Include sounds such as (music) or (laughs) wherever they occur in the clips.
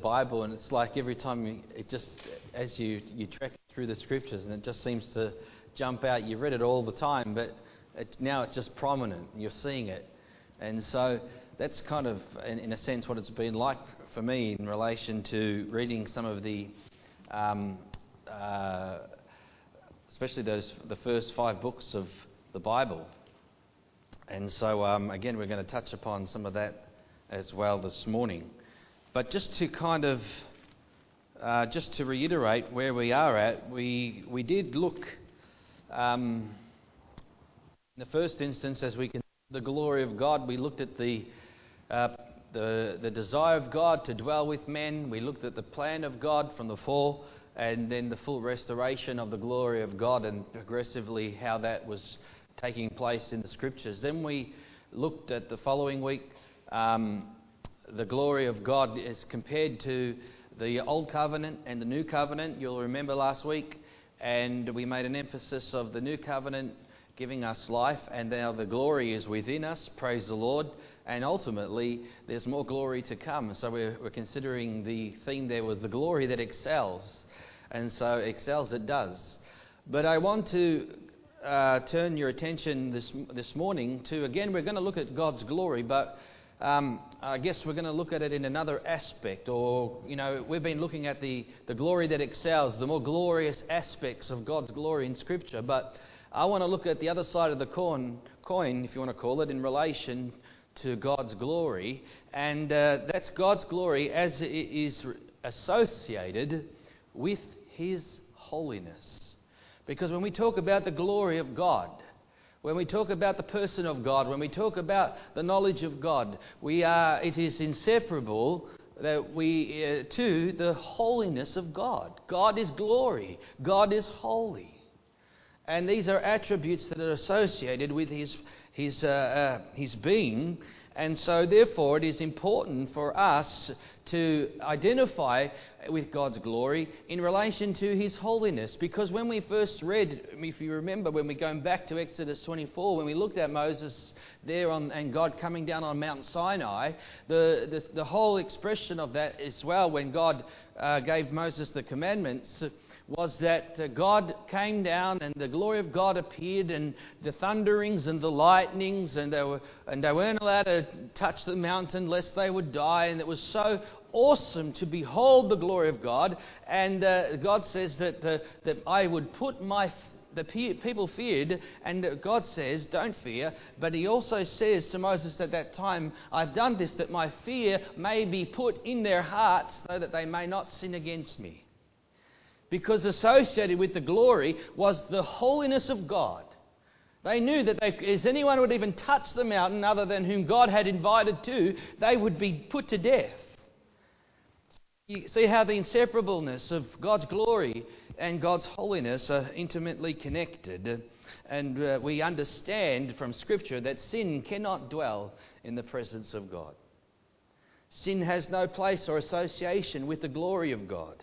Bible, and it's like every time you, it just, as you, you trek through the scriptures, and it just seems to jump out. You've read it all the time, but it, now it's just prominent. You're seeing it. And so that's kind of, in, in, a sense, what it's been like for me in relation to reading some of the, um, uh, especially those the first five books of the Bible. And so, um, again, we're going to touch upon some of that as well this morning. But just to kind of, uh, just to reiterate where we are at, we, we did look um, in the first instance as we can the glory of God. We looked at the, uh, the, the desire of God to dwell with men. We looked at the plan of God from the fall and then the full restoration of the glory of God and progressively how that was taking place in the scriptures. Then we looked at the following week um, the glory of God is compared to the Old Covenant and the New Covenant. You'll remember last week, and we made an emphasis of the New Covenant giving us life, and now the glory is within us. Praise the Lord. And ultimately, there's more glory to come. So we're, we're considering the theme there was the glory that excels. And so excels it does. But I want to uh, turn your attention this, this morning to, again, we're going to look at God's glory, but um, I guess we're going to look at it in another aspect. Or, you know, we've been looking at the, the glory that excels, the more glorious aspects of God's glory in Scripture. But I want to look at the other side of the coin, coin if you want to call it, in relation to God's glory. And uh, that's God's glory as it is associated with His holiness. Because when we talk about the glory of God, when we talk about the person of God, when we talk about the knowledge of God, we are, it is inseparable that we, uh, to the holiness of God. God is glory, God is holy. And these are attributes that are associated with his, his, uh, uh, his being. And so, therefore, it is important for us to identify with God's glory in relation to His holiness. Because when we first read, if you remember, when we're going back to Exodus 24, when we looked at Moses there on, and God coming down on Mount Sinai, the, the, the whole expression of that as well, when God uh, gave Moses the commandments was that uh, God came down and the glory of God appeared, and the thunderings and the lightnings, and they, were, and they weren't allowed to touch the mountain lest they would die. And it was so awesome to behold the glory of God. And uh, God says that, uh, that I would put my the people feared, and God says, Don't fear. But He also says to Moses at that time, I've done this that my fear may be put in their hearts, so that they may not sin against me because associated with the glory was the holiness of God. They knew that they, if anyone would even touch the mountain other than whom God had invited to, they would be put to death. You see how the inseparableness of God's glory and God's holiness are intimately connected. And uh, we understand from Scripture that sin cannot dwell in the presence of God. Sin has no place or association with the glory of God.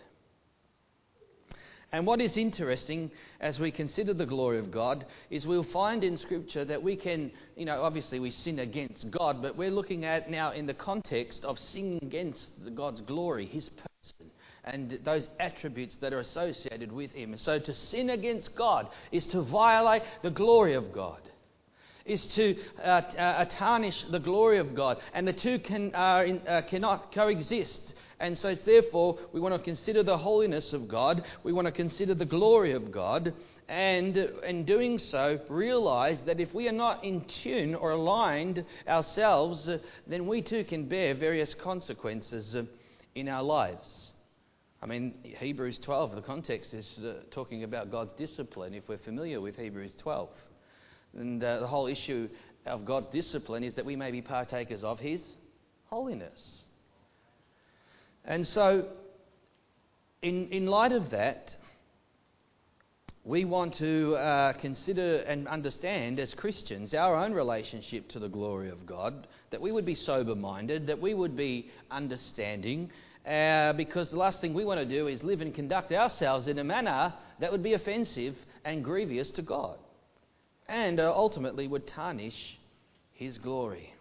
And what is interesting as we consider the glory of God is we'll find in Scripture that we can, you know, obviously we sin against God, but we're looking at now in the context of sinning against God's glory, His person, and those attributes that are associated with Him. So to sin against God is to violate the glory of God. Is to uh, uh, tarnish the glory of God, and the two can, uh, in, uh, cannot coexist. And so, it's therefore, we want to consider the holiness of God, we want to consider the glory of God, and in doing so, realize that if we are not in tune or aligned ourselves, then we too can bear various consequences in our lives. I mean, Hebrews 12, the context is uh, talking about God's discipline, if we're familiar with Hebrews 12. And uh, the whole issue of God's discipline is that we may be partakers of His holiness. And so, in, in light of that, we want to uh, consider and understand as Christians our own relationship to the glory of God, that we would be sober minded, that we would be understanding, uh, because the last thing we want to do is live and conduct ourselves in a manner that would be offensive and grievous to God, and uh, ultimately would tarnish His glory.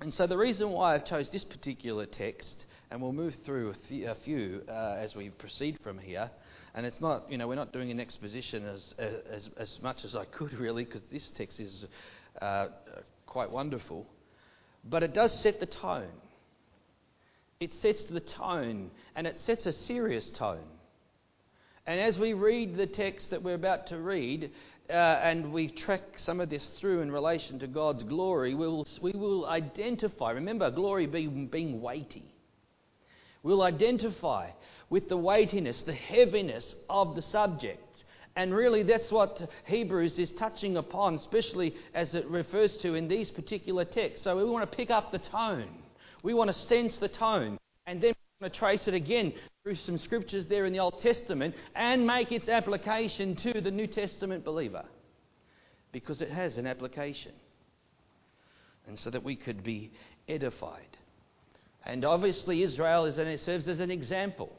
And so the reason why I've chose this particular text, and we'll move through a few, uh, as we proceed from here, and it's not, you know, we're not doing an exposition as, as, as much as I could really, because this text is uh, quite wonderful. But it does set the tone. It sets the tone, and it sets a serious tone. And as we read the text that we're about to read, uh, and we track some of this through in relation to God's glory, we will, we will identify, remember, glory being, being weighty. We'll identify with the weightiness, the heaviness of the subject. And really, that's what Hebrews is touching upon, especially as it refers to in these particular texts. So we want to pick up the tone. We want to sense the tone. And then we want to trace it again through some scriptures there in the Old Testament and make its application to the New Testament believer. Because it has an application. And so that we could be edified. And obviously, Israel is, it serves as an example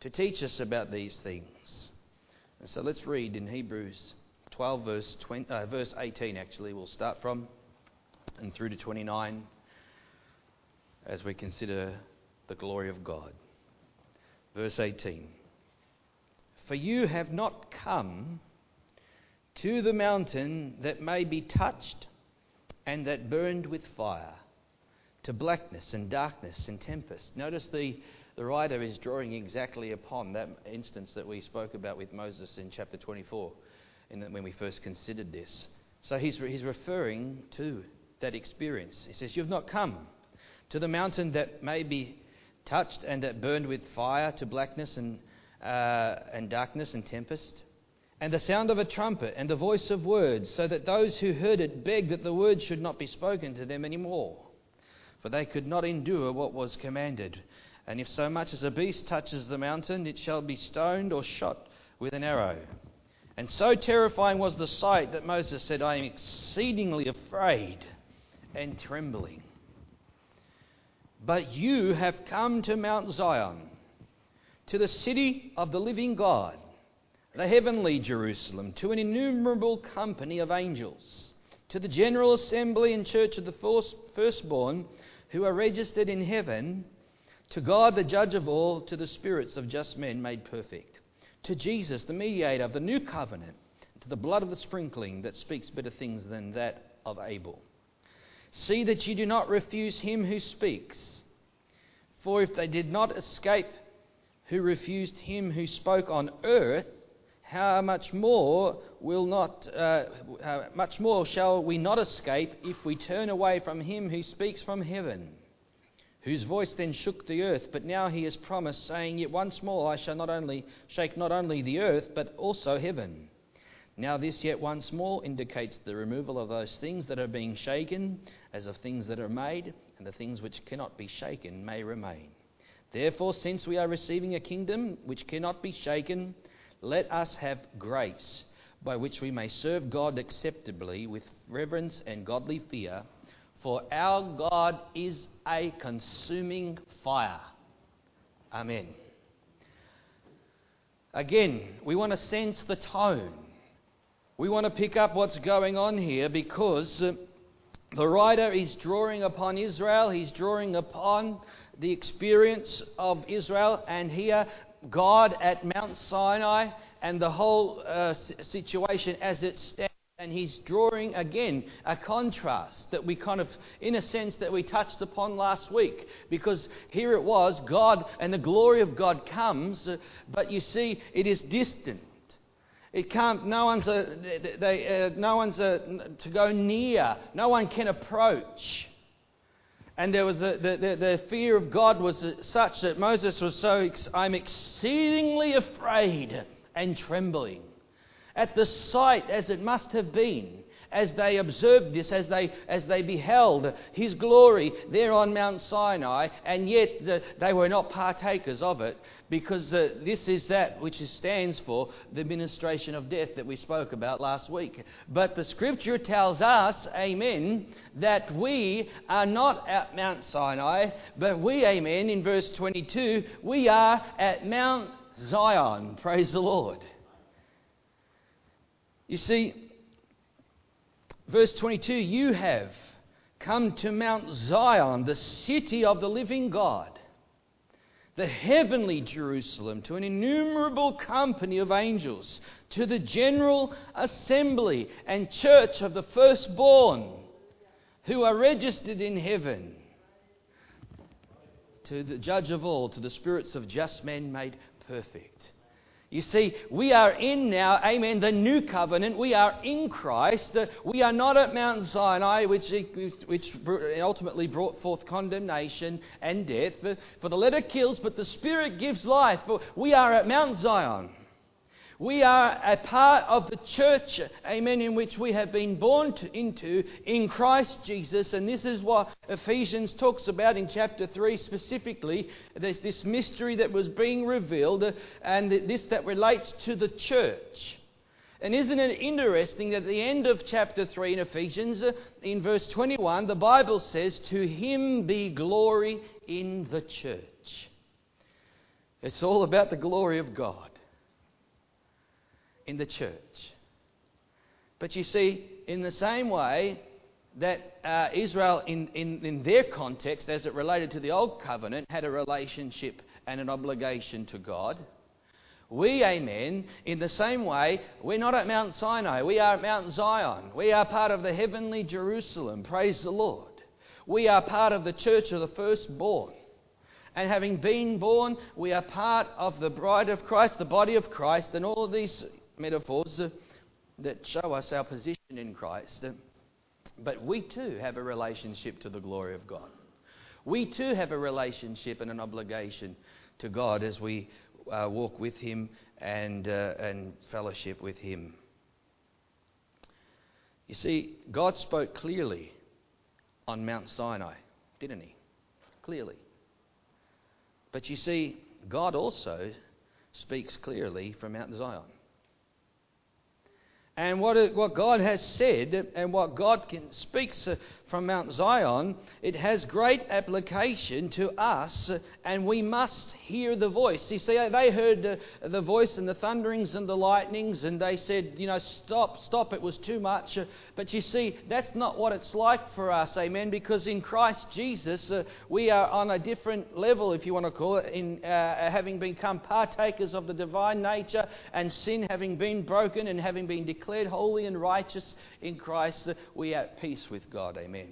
to teach us about these things. And so let's read in Hebrews 12, verse, 20, uh, verse 18, actually, we'll start from, and through to 29 as we consider the glory of God. Verse 18 For you have not come to the mountain that may be touched and that burned with fire, to blackness and darkness and tempest. Notice the, the writer is drawing exactly upon that instance that we spoke about with Moses in chapter 24 in when we first considered this. So he's, he's referring to that experience. He says, You've not come to the mountain that may be touched and that burned with fire to blackness and, uh, and darkness and tempest, and the sound of a trumpet and the voice of words, so that those who heard it begged that the word should not be spoken to them any more, for they could not endure what was commanded. And if so much as a beast touches the mountain, it shall be stoned or shot with an arrow. And so terrifying was the sight that Moses said, I am exceedingly afraid and trembling. But you have come to Mount Zion, to the city of the living God, the heavenly Jerusalem, to an innumerable company of angels, to the general assembly and church of the firstborn who are registered in heaven, to God the judge of all, to the spirits of just men made perfect, to Jesus the mediator of the new covenant, to the blood of the sprinkling that speaks better things than that of Abel. See that you do not refuse him who speaks. For if they did not escape who refused him who spoke on earth, how much more will not uh, much more shall we not escape if we turn away from him who speaks from heaven whose voice then shook the earth but now he has promised saying yet once more i shall not only shake not only the earth but also heaven now, this yet once more indicates the removal of those things that are being shaken, as of things that are made, and the things which cannot be shaken may remain. Therefore, since we are receiving a kingdom which cannot be shaken, let us have grace by which we may serve God acceptably with reverence and godly fear, for our God is a consuming fire. Amen. Again, we want to sense the tone we want to pick up what's going on here because uh, the writer is drawing upon Israel, he's drawing upon the experience of Israel, and here God at Mount Sinai and the whole uh, situation as it stands. And he's drawing again a contrast that we kind of, in a sense, that we touched upon last week. Because here it was, God and the glory of God comes, uh, but you see, it is distant. It can't, no one's, a, they, uh, no one's a, to go near. No one can approach. And there was a, the, the, the fear of God was such that Moses was so, I'm exceedingly afraid and trembling. At the sight, as it must have been, as they observed this, as they, as they beheld his glory there on Mount Sinai, and yet they were not partakers of it, because uh, this is that which stands for the ministration of death that we spoke about last week. But the scripture tells us, amen, that we are not at Mount Sinai, but we, amen, in verse 22, we are at Mount Zion. Praise the Lord. You see, Verse 22 You have Come to Mount Zion, the city of the living God, the heavenly Jerusalem, to an innumerable company of angels, to the general assembly and church of the firstborn who are registered in heaven, to the judge of all, to the spirits of just men made perfect you see, we are in now, amen, the new covenant. We are in Christ. We are not at Mount Sinai, which, which ultimately brought forth condemnation and death. For the letter kills, but the Spirit gives life. We are at Mount Zion. We are a part of the church, amen, in which we have been born to, into in Christ Jesus. And this is what Ephesians talks about in chapter 3 specifically. There's this mystery that was being revealed, uh, and this that relates to the church. And isn't it interesting that at the end of chapter 3 in Ephesians, uh, in verse 21, the Bible says, To him be glory in the church. It's all about the glory of God in the church. But you see, in the same way that uh, Israel, in, in, in their context, as it related to the Old Covenant, had a relationship and an obligation to God, we, amen, in the same way, we're not at Mount Sinai, we are at Mount Zion. We are part of the heavenly Jerusalem. Praise the Lord. We are part of the church of the firstborn. And having been born, we are part of the bride of Christ, the body of Christ, and all of these metaphors that show us our position in Christ. But we too have a relationship to the glory of God. We too have a relationship and an obligation to God as we uh, walk with Him and, uh, and fellowship with Him. You see, God spoke clearly on Mount Sinai, didn't He? Clearly. But you see, God also speaks clearly from Mount Zion. And what, it, what God has said and what God can, speaks uh, from Mount Zion, it has great application to us, and we must hear the voice. You see, they heard uh, the voice and the thunderings and the lightnings, and they said, you know, stop, stop, it was too much. But you see, that's not what it's like for us, amen, because in Christ Jesus, uh, we are on a different level, if you want to call it, in uh, having become partakers of the divine nature, and sin having been broken and having been declared holy and righteous in Christ, we are at peace with God, amen.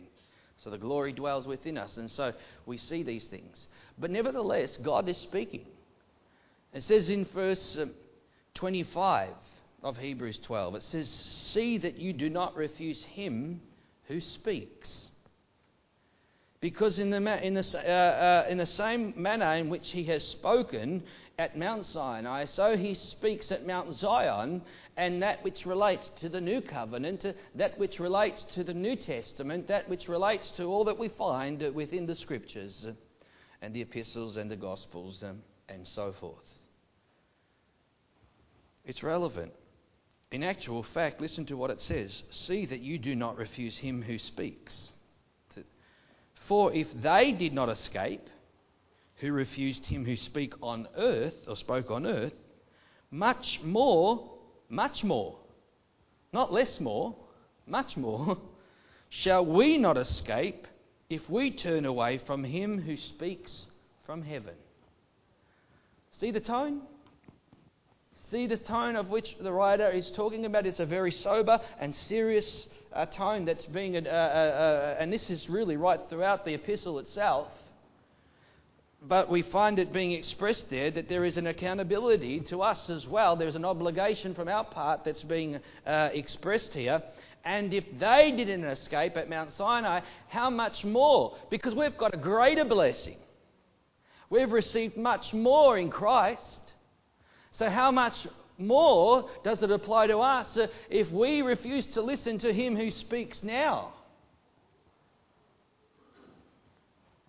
So the glory dwells within us. And so we see these things. But nevertheless, God is speaking. It says in verse um, 25 of Hebrews 12, it says, See that you do not refuse him who speaks. Because in the, in, the, uh, uh, in the same manner in which he has spoken at Mount Sinai, so he speaks at Mount Zion, and that which relates to the new covenant, that which relates to the New Testament, that which relates to all that we find within the scriptures and the epistles and the gospels and so forth. It's relevant. In actual fact, listen to what it says See that you do not refuse him who speaks. For if they did not escape, who refused him who speak on earth or spoke on earth, much more, much more, not less more, much more, shall we not escape if we turn away from him who speaks from heaven. See the tone? See the tone of which the writer is talking about? It's a very sober and serious a tone that's being, uh, uh, uh, and this is really right throughout the epistle itself. But we find it being expressed there that there is an accountability to us as well. There's an obligation from our part that's being uh, expressed here. And if they didn't escape at Mount Sinai, how much more? Because we've got a greater blessing. We've received much more in Christ. So, how much more does it apply to us if we refuse to listen to him who speaks now.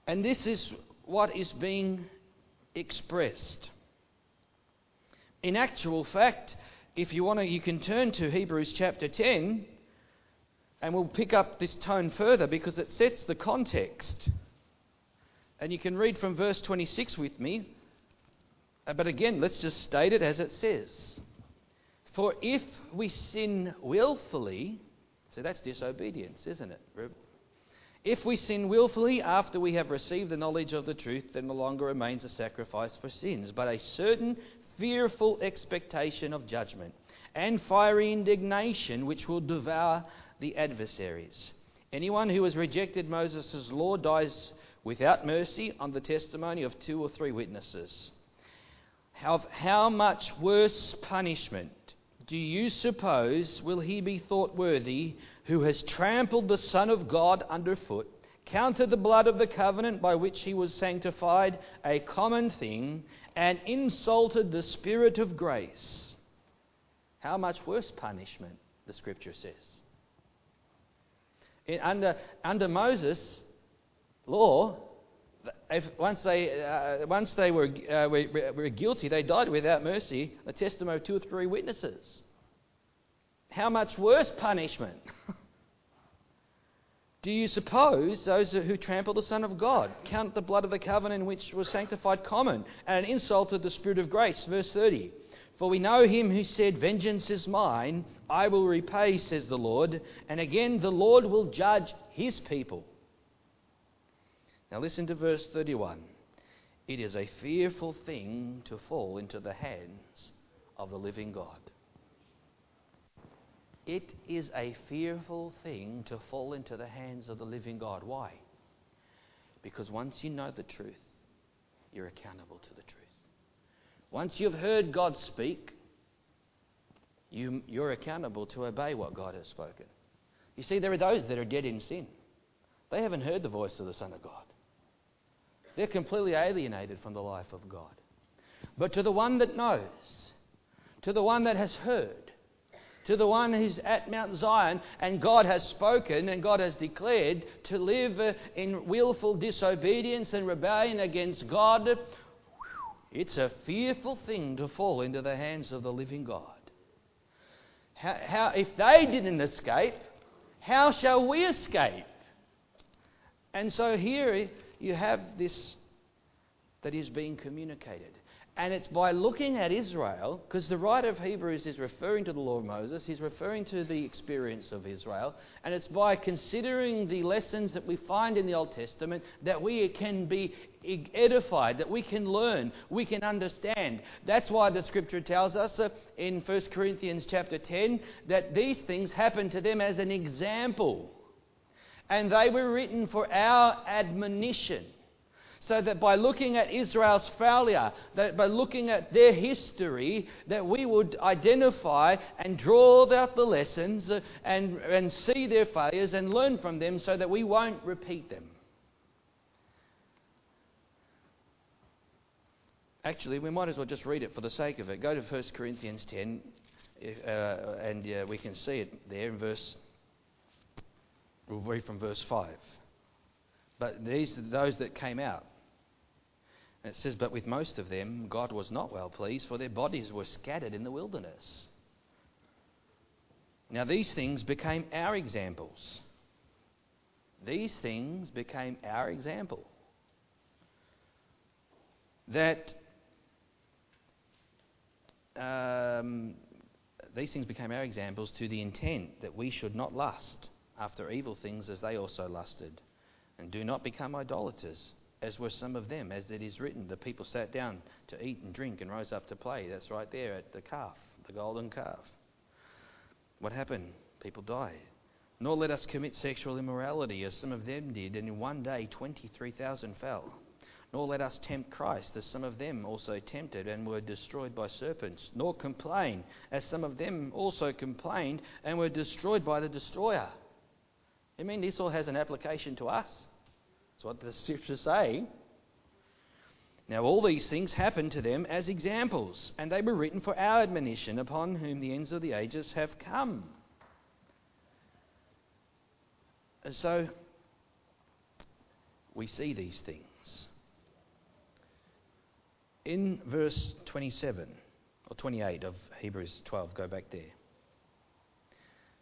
And this is what is being expressed. In actual fact, if you want to, you can turn to Hebrews chapter 10 and we'll pick up this tone further because it sets the context. And you can read from verse 26 with me. Uh, but again, let's just state it as it says. For if we sin willfully, so that's disobedience, isn't it? If we sin wilfully after we have received the knowledge of the truth, then no longer remains a sacrifice for sins, but a certain fearful expectation of judgment and fiery indignation which will devour the adversaries. Anyone who has rejected Moses' law dies without mercy on the testimony of two or three witnesses. How, how much worse punishment do you suppose will he be thought worthy who has trampled the Son of God underfoot, counted the blood of the covenant by which he was sanctified a common thing, and insulted the Spirit of grace? How much worse punishment, the scripture says. In, under, under Moses' law, if, once they, uh, once they were, uh, were, were guilty, they died without mercy, the testimony of two or three witnesses. How much worse punishment? (laughs) Do you suppose those who trample the Son of God count the blood of the covenant which was sanctified common and insulted the Spirit of grace? Verse 30. For we know him who said, Vengeance is mine, I will repay, says the Lord. And again, the Lord will judge his people. Now listen to verse 31. It is a fearful thing to fall into the hands of the living God. It is a fearful thing to fall into the hands of the living God. Why? Because once you know the truth, you're accountable to the truth. Once you've heard God speak, you, you're accountable to obey what God has spoken. You see, there are those that are dead in sin. They haven't heard the voice of the Son of God. They're completely alienated from the life of God. But to the one that knows, to the one that has heard, to the one who's at Mount Zion and God has spoken and God has declared to live in willful disobedience and rebellion against God, it's a fearful thing to fall into the hands of the living God. How, how, if they didn't escape, how shall we escape? And so here you have this that is being communicated. And it's by looking at Israel, because the writer of Hebrews is referring to the law of Moses, he's referring to the experience of Israel, and it's by considering the lessons that we find in the Old Testament that we can be edified, that we can learn, we can understand. That's why the scripture tells us uh, in 1 Corinthians chapter 10 that these things happened to them as an example. And they were written for our admonition so that by looking at Israel's failure, that by looking at their history, that we would identify and draw out the lessons uh, and, and see their failures and learn from them so that we won't repeat them. Actually, we might as well just read it for the sake of it. Go to 1 Corinthians 10, uh, and uh, we can see it there in verse. We'll read from verse 5. But these are those that came out. And it says, But with most of them, God was not well pleased, for their bodies were scattered in the wilderness. Now, these things became our examples. These things became our example. That um, these things became our examples to the intent that we should not lust after evil things as they also lusted, and do not become idolaters as were some of them, as it is written. The people sat down to eat and drink and rose up to play. That's right there at the calf, the golden calf. What happened? People died. Nor let us commit sexual immorality, as some of them did, and in one day 23,000 fell. Nor let us tempt Christ, as some of them also tempted and were destroyed by serpents. Nor complain, as some of them also complained and were destroyed by the destroyer. I mean, this all has an application to us. That's what the scriptures say. Now, all these things happened to them as examples, and they were written for our admonition, upon whom the ends of the ages have come. And so, we see these things. In verse 27 or 28 of Hebrews 12, go back there.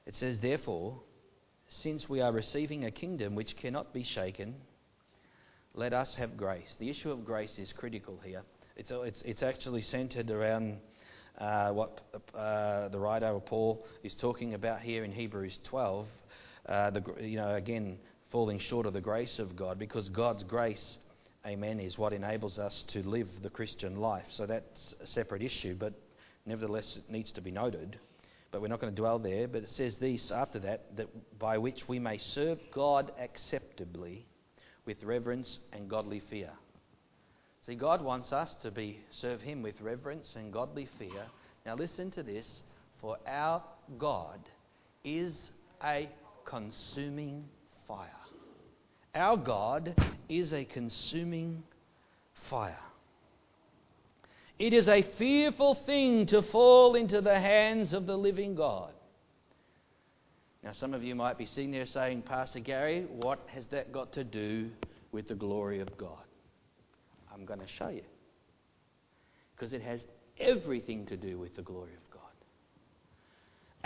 It says, Therefore, since we are receiving a kingdom which cannot be shaken, let us have grace. The issue of grace is critical here. It's, it's, it's actually centered around uh, what uh, the writer Paul is talking about here in Hebrews 12. Uh, the, you know, again, falling short of the grace of God because God's grace, amen, is what enables us to live the Christian life. So that's a separate issue, but nevertheless it needs to be noted. But we're not going to dwell there. But it says this after that, that by which we may serve God acceptably with reverence and godly fear. See, God wants us to be serve Him with reverence and godly fear. Now listen to this, for our God is a consuming fire. Our God is a consuming fire. It is a fearful thing to fall into the hands of the living God. Now, some of you might be sitting there saying, Pastor Gary, what has that got to do with the glory of God? I'm going to show you. Because it has everything to do with the glory of God.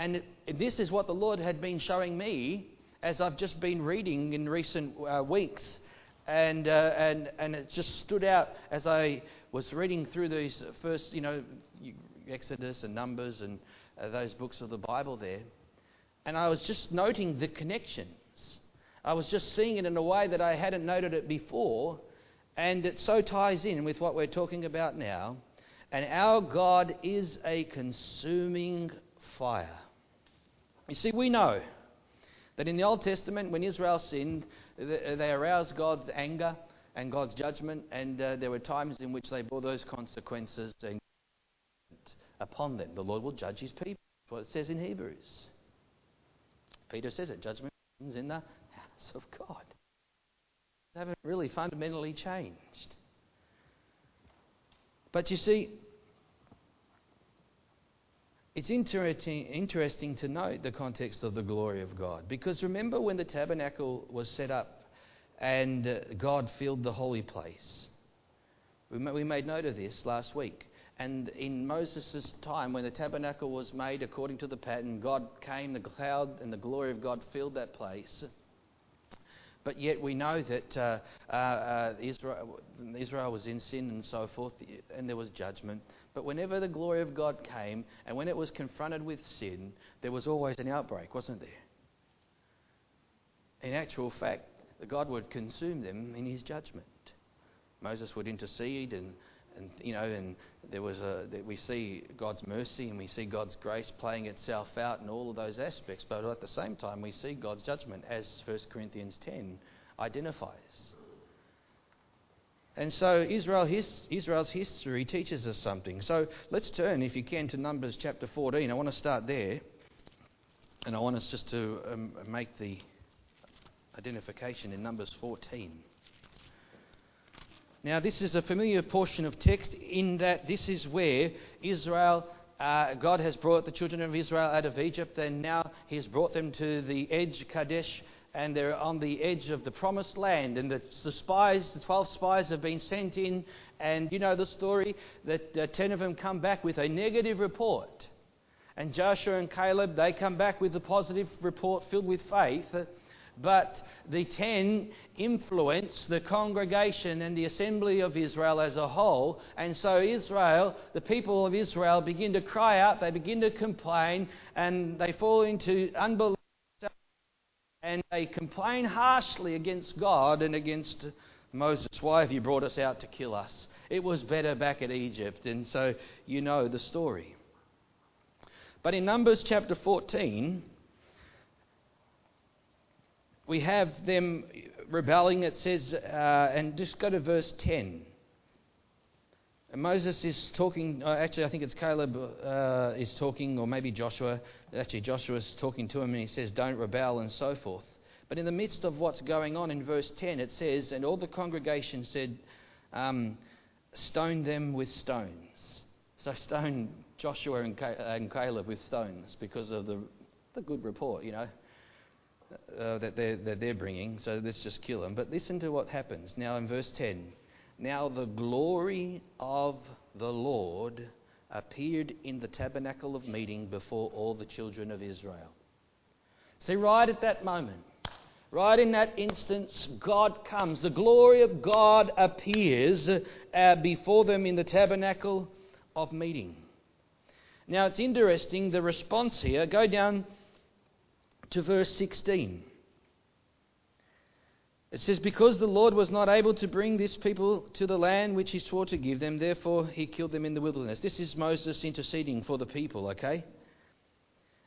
And it, this is what the Lord had been showing me as I've just been reading in recent uh, weeks. And, uh, and, and it just stood out as I was reading through these first, you know, Exodus and Numbers and uh, those books of the Bible there. And I was just noting the connections. I was just seeing it in a way that I hadn't noted it before. And it so ties in with what we're talking about now. And our God is a consuming fire. You see, we know that in the Old Testament, when Israel sinned, they aroused God's anger and God's judgment, and uh, there were times in which they bore those consequences upon them. The Lord will judge his people. That's what it says in Hebrews. Peter says it judgment is in the house of God. They haven't really fundamentally changed. But you see, it's interesting, to note the context of the glory of God. Because remember when the tabernacle was set up and uh, God filled the holy place? We made note of this last week. And in Moses' time, when the tabernacle was made according to the pattern, God came, the cloud and the glory of God filled that place. But yet we know that uh, uh, uh, Israel, Israel was in sin and so forth, and there was judgment. But whenever the glory of God came, and when it was confronted with sin, there was always an outbreak, wasn't there? In actual fact, God would consume them in his judgment. Moses would intercede and and you know, and there was a we see God's mercy and we see God's grace playing itself out in all of those aspects, but at the same time we see God's judgment, as 1 Corinthians 10 identifies. And so Israel his, Israel's history teaches us something. So let's turn, if you can, to Numbers chapter 14. I want to start there, and I want us just to um, make the identification in Numbers 14. Now, this is a familiar portion of text in that this is where Israel, uh, God has brought the children of Israel out of Egypt, and now He's brought them to the edge, Kadesh, and they're on the edge of the promised land. And the, the spies, the 12 spies, have been sent in, and you know the story that uh, 10 of them come back with a negative report. And Joshua and Caleb, they come back with a positive report filled with faith but the ten influence the congregation and the assembly of Israel as a whole. And so, Israel, the people of Israel, begin to cry out, they begin to complain, and they fall into unbelief. And they complain harshly against God and against Moses. Why have you brought us out to kill us? It was better back at Egypt. And so, you know the story. But in Numbers chapter 14, we have them rebelling. It says, uh, and just go to verse 10. And Moses is talking, uh, actually, I think it's Caleb uh, is talking, or maybe Joshua. Actually, Joshua is talking to him and he says, Don't rebel, and so forth. But in the midst of what's going on in verse 10, it says, And all the congregation said, um, Stone them with stones. So stone Joshua and Caleb with stones because of the, the good report, you know uh, that, they're, that they're bringing, so let's just kill them. But listen to what happens now in verse 10. Now the glory of the Lord appeared in the tabernacle of meeting before all the children of Israel. See, right at that moment, right in that instance, God comes. The glory of God appears uh, before them in the tabernacle of meeting. Now it's interesting, the response here. Go down to verse 16. It says, Because the Lord was not able to bring this people to the land which he swore to give them, therefore he killed them in the wilderness. This is Moses interceding for the people, okay?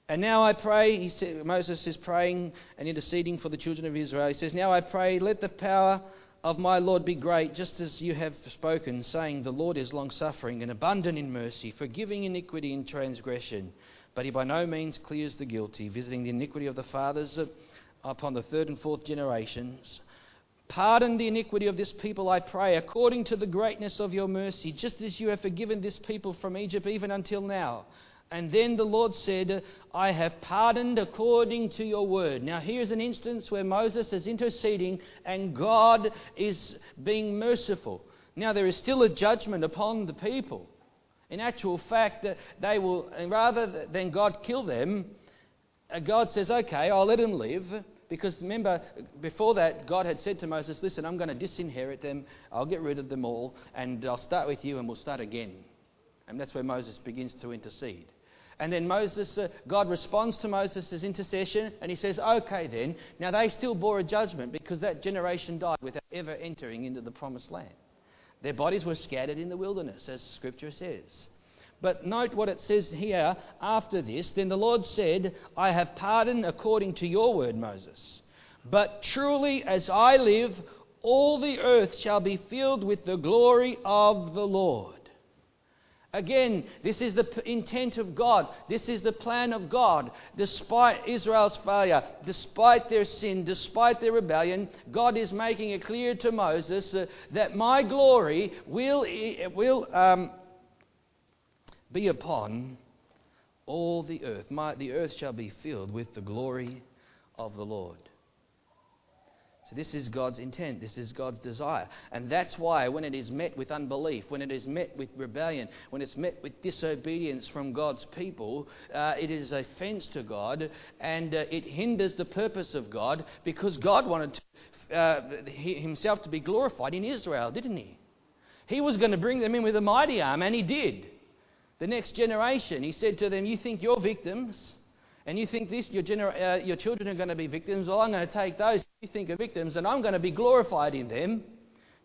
And now I pray, he said, Moses is praying and interceding for the children of Israel. He says, Now I pray, let the power of my Lord be great, just as you have spoken, saying, The Lord is long suffering and abundant in mercy, forgiving iniquity and transgression. But he by no means clears the guilty, visiting the iniquity of the fathers upon the third and fourth generations. Pardon the iniquity of this people, I pray, according to the greatness of your mercy, just as you have forgiven this people from Egypt even until now. And then the Lord said, I have pardoned according to your word. Now, here's an instance where Moses is interceding and God is being merciful. Now, there is still a judgment upon the people. In actual fact, they will, rather than God kill them, uh, God says, Okay, I'll let them live. Because remember, before that, God had said to Moses, Listen, I'm going to disinherit them, I'll get rid of them all, and I'll start with you, and we'll start again. And that's where Moses begins to intercede. And then Moses, uh, God responds to Moses' intercession and he says, Okay, then. Now they still bore a judgment because that generation died without ever entering into the promised land. Their bodies were scattered in the wilderness, as Scripture says. But note what it says here after this. Then the Lord said, I have pardoned according to your word, Moses. But truly, as I live, all the earth shall be filled with the glory of the Lord. Again, this is the intent of God. This is the plan of God. Despite Israel's failure, despite their sin, despite their rebellion, God is making it clear to Moses uh, that my glory will, will um, be upon all the earth. My, the earth shall be filled with the glory of the Lord. So, this is God's intent. This is God's desire. And that's why, when it is met with unbelief, when it is met with rebellion, when it's met with disobedience from God's people, uh, it is offense to God and uh, it hinders the purpose of God because God wanted to, uh, Himself to be glorified in Israel, didn't He? He was going to bring them in with a mighty arm, and He did. The next generation, He said to them, You think you're victims? and you think this, your, gener- uh, your children are going to be victims, well, I'm going to take those you think are victims and I'm going to be glorified in them.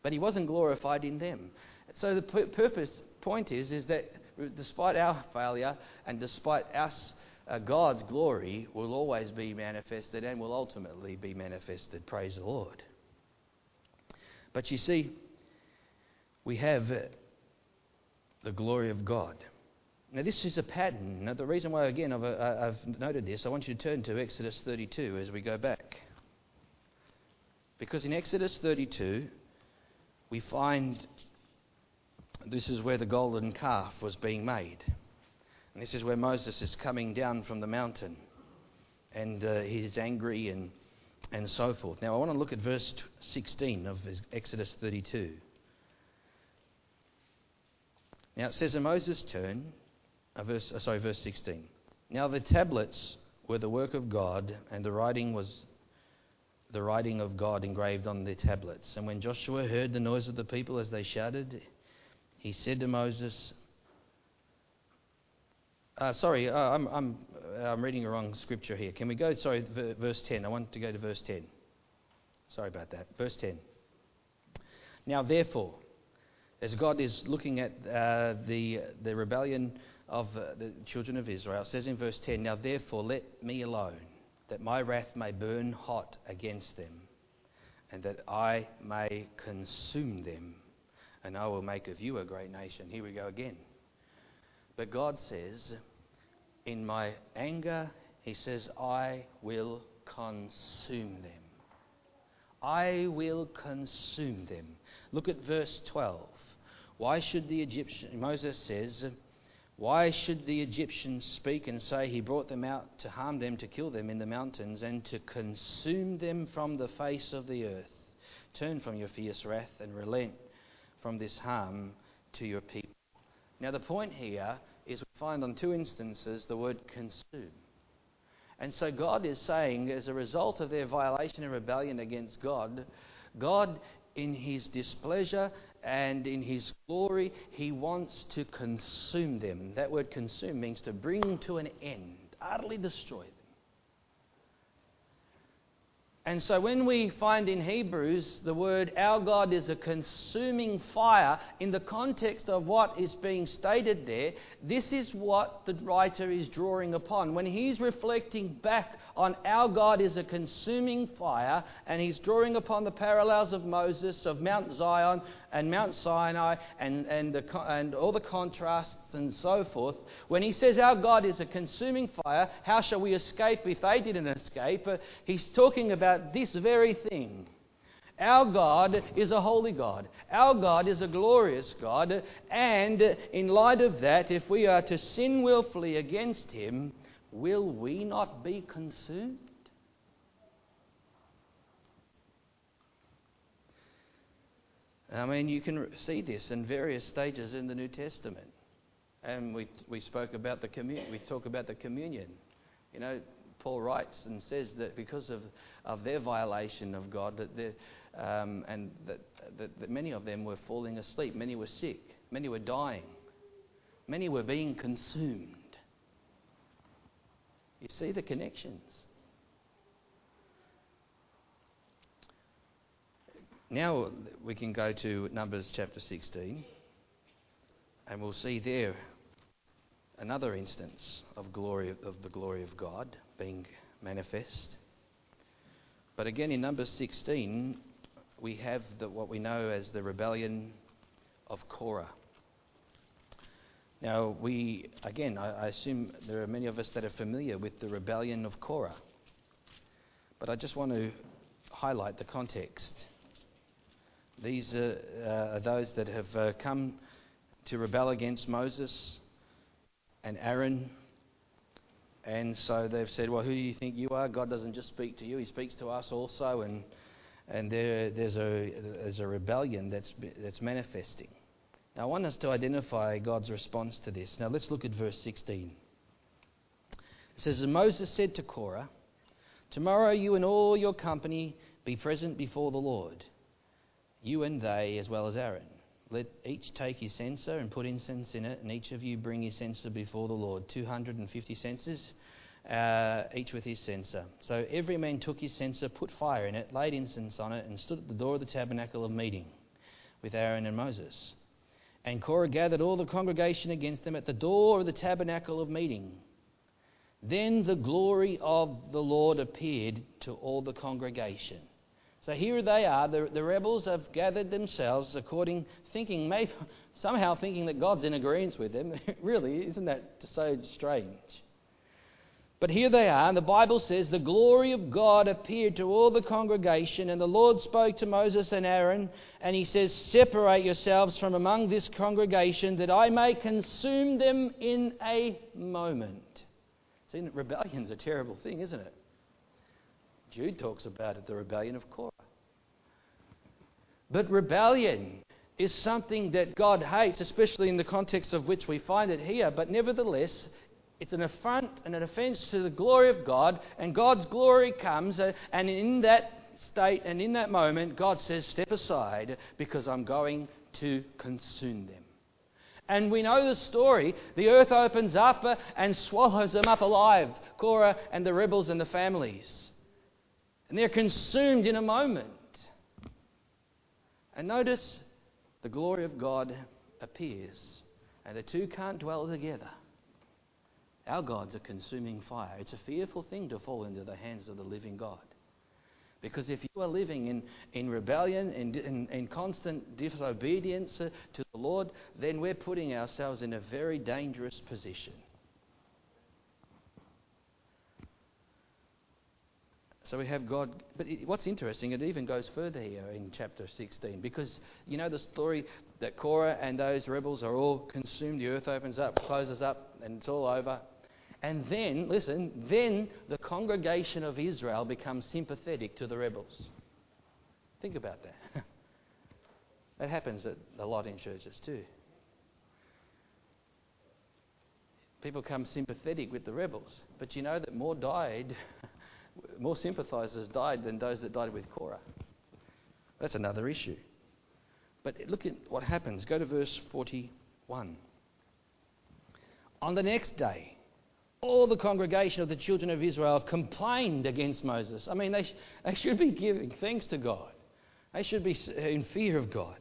But he wasn't glorified in them. So the purpose, point is, is that despite our failure and despite us, uh, God's glory will always be manifested and will ultimately be manifested. Praise the Lord. But you see, we have uh, the glory of God. Now, this is a pattern. Now, the reason why, again, I've, uh, I've noted this, I want you to turn to Exodus 32 as we go back. Because in Exodus 32, we find this is where the golden calf was being made. And this is where Moses is coming down from the mountain. And uh, he's angry and, and so forth. Now, I want to look at verse 16 of Exodus 32. Now, it says, And Moses turned uh, verse, uh, sorry, verse 16. Now the tablets were the work of God, and the writing was the writing of God engraved on the tablets. And when Joshua heard the noise of the people as they shouted, he said to Moses, uh, sorry, uh, I'm, I'm, uh, I'm reading the wrong scripture here. Can we go, sorry, verse 10. I want to go to verse 10. Sorry about that. Verse 10. Now, therefore, as God is looking at uh, the, the rebellion of uh, the children of Israel. It says in verse 10 Now therefore let me alone, that my wrath may burn hot against them, and that I may consume them, and I will make of you a great nation. Here we go again. But God says, In my anger, He says, I will consume them. I will consume them. Look at verse 12. Why should the Egyptian, Moses says, why should the Egyptians speak and say, He brought them out to harm them, to kill them in the mountains, and to consume them from the face of the earth? Turn from your fierce wrath and relent from this harm to your people. Now, the point here is we find on two instances the word consume. And so God is saying, as a result of their violation and rebellion against God, God, in his displeasure and in his glory, he wants to consume them. That word consume means to bring to an end, utterly destroy. And so when we find in Hebrews the word our God is a consuming fire, in the context of what is being stated there, this is what the writer is drawing upon. When he's reflecting back on our God is a consuming fire, and he's drawing upon the parallels of Moses, of Mount Zion and Mount Sinai, and, and, the, and all the contrasts and so forth, when he says our God is a consuming fire, how shall we escape if they didn't escape? Uh, he's talking about about this very thing. Our God is a holy God. Our God is a glorious God. And in light of that, if we are to sin willfully against Him, will we not be consumed? I mean, you can see this in various stages in the New Testament. And we, we spoke about the communion. We talk about the communion. You know, Paul writes and says that because of, of their violation of God, that um, and that, that, that many of them were falling asleep, many were sick, many were dying, many were being consumed. You see the connections. Now we can go to Numbers chapter 16, and we'll see there another instance of glory of the glory of God being manifest. But again, in Numbers 16, we have the, what we know as the rebellion of Korah. Now, we, again, I, I, assume there are many of us that are familiar with the rebellion of Korah. But I just want to highlight the context. These are, uh, are those that have uh, come to rebel against Moses and Aaron and so they've said, Well, who do you think you are? God doesn't just speak to you, He speaks to us also. And, and there, there's, a, there's a rebellion that's, that's manifesting. Now, I want us to identify God's response to this. Now, let's look at verse 16. It says, And Moses said to Korah, Tomorrow you and all your company be present before the Lord, you and they as well as Aaron. Let each take his censer and put incense in it, and each of you bring his censer before the Lord. 250 censers, uh, each with his censer. So every man took his censer, put fire in it, laid incense on it, and stood at the door of the tabernacle of meeting with Aaron and Moses. And Korah gathered all the congregation against them at the door of the tabernacle of meeting. Then the glory of the Lord appeared to all the congregation. So here they are, the, the rebels have gathered themselves according, thinking, maybe (laughs) somehow thinking that God's in agreement with them. (laughs) really, isn't that so strange? But here they are, and the Bible says, The glory of God appeared to all the congregation, and the Lord spoke to Moses and Aaron, and he says, Separate yourselves from among this congregation, that I may consume them in a moment. See, rebellion's a terrible thing, isn't it? Jude talks about it, the rebellion of Korah. But rebellion is something that God hates, especially in the context of which we find it here. But nevertheless, it's an affront and an offense to the glory of God, and God's glory comes, uh, and in that state and in that moment, God says, Step aside because I'm going to consume them. And we know the story. The earth opens up uh, and swallows them up alive Korah and the rebels and the families and they're consumed in a moment. And notice the glory of God appears, and the two can't dwell together. Our God's a consuming fire. It's a fearful thing to fall into the hands of the living God. Because if you are living in, in rebellion, in, in, in constant disobedience to the Lord, then we're putting ourselves in a very dangerous position. So we have God. But it, what's interesting, it even goes further here in chapter 16 because you know the story that Korah and those rebels are all consumed. The earth opens up, closes up, and it's all over. And then, listen, then the congregation of Israel becomes sympathetic to the rebels. Think about that. (laughs) that happens a lot in churches too. People come sympathetic with the rebels. But you know that more died (laughs) more sympathizers died than those that died with Korah. That's another issue. But look at what happens. Go to verse 41. On the next day, all the congregation of the children of Israel complained against Moses. I mean, they, they should be giving thanks to God, they should be in fear of God.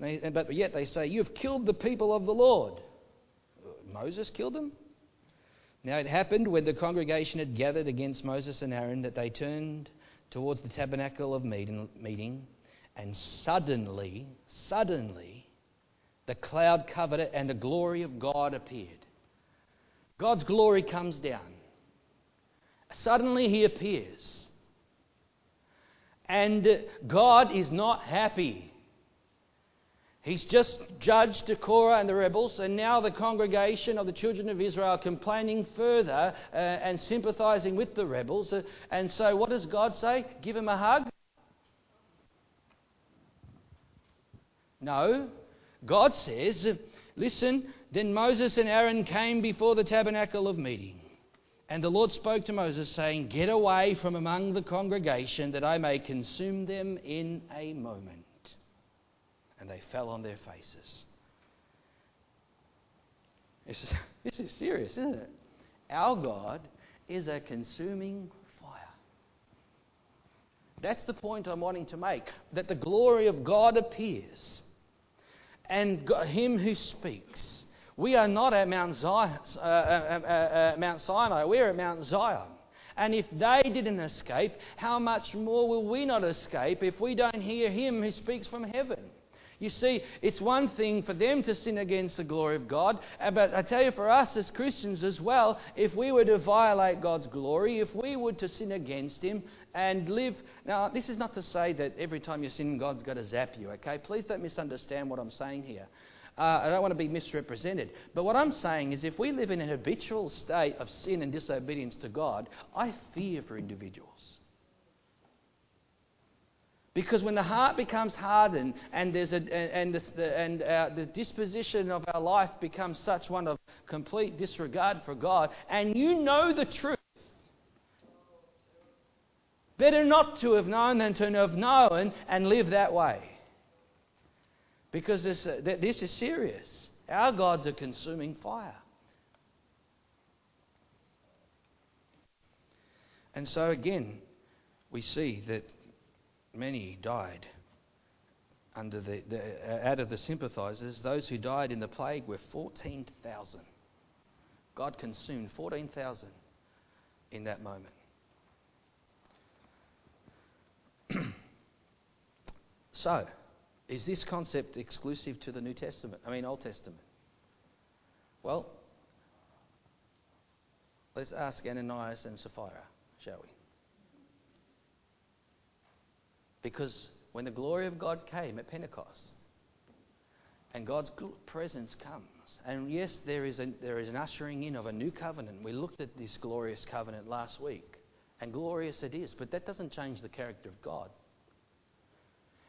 They, but yet they say, You've killed the people of the Lord. Moses killed them? Now it happened when the congregation had gathered against Moses and Aaron that they turned towards the tabernacle of meeting, and suddenly, suddenly, the cloud covered it and the glory of God appeared. God's glory comes down. Suddenly he appears. And God is not happy. He's just judged Korah and the rebels, and now the congregation of the children of Israel complaining further uh, and sympathizing with the rebels. Uh, and so, what does God say? Give him a hug? No. God says, Listen, then Moses and Aaron came before the tabernacle of meeting. And the Lord spoke to Moses, saying, Get away from among the congregation, that I may consume them in a moment and they fell on their faces. This is, (laughs) this is serious, isn't it? Our God is a consuming fire. That's the point I'm wanting to make that the glory of God appears. And God, Him who speaks. We are not at Mount, Zion, uh, uh, uh, uh, Mount Sinai, we're at Mount Zion. And if they didn't escape, how much more will we not escape if we don't hear Him who speaks from heaven? You see, it's one thing for them to sin against the glory of God, uh, but I tell you, for us as Christians as well, if we were to violate God's glory, if we were to sin against Him and live. Now, this is not to say that every time you sin, God's got to zap you, okay? Please don't misunderstand what I'm saying here. Uh, I don't want to be misrepresented. But what I'm saying is, if we live in an habitual state of sin and disobedience to God, I fear for individuals. Because when the heart becomes hardened and, there's a, and, the, and uh, the disposition of our life becomes such one of complete disregard for God, and you know the truth, better not to have known than to have known and live that way. Because this, uh, this is serious. Our God's a consuming fire. And so, again, we see that many died under the, the, uh, out of the sympathizers. Those who died in the plague were 14,000. God consumed 14,000 in that moment. (clears throat) so, is this concept exclusive to the New Testament? I mean, Old Testament? Well, let's ask Ananias and Sapphira, shall we? Because when the glory of God came at Pentecost, and God's presence comes, and yes, there is, a, there is an ushering in of a new covenant. We looked at this glorious covenant last week, and glorious it is, but that doesn't change the character of God.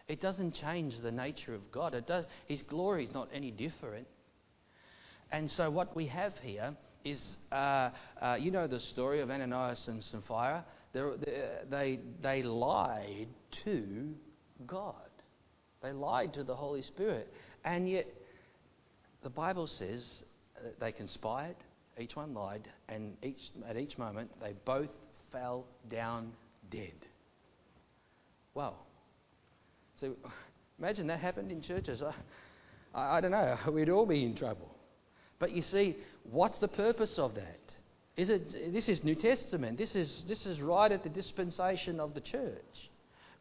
It doesn't change the nature of God. It does, his glory is not any different. And so, what we have here is uh, uh, you know the story of Ananias and Sapphira. They, they lied to God. They lied to the Holy Spirit. And yet, the Bible says they conspired, each one lied, and each, at each moment they both fell down dead. Wow. So imagine that happened in churches. I, I, I don't know, (laughs) we'd all be in trouble. But you see, what's the purpose of that? Is it, this is New Testament. This is, this is right at the dispensation of the church.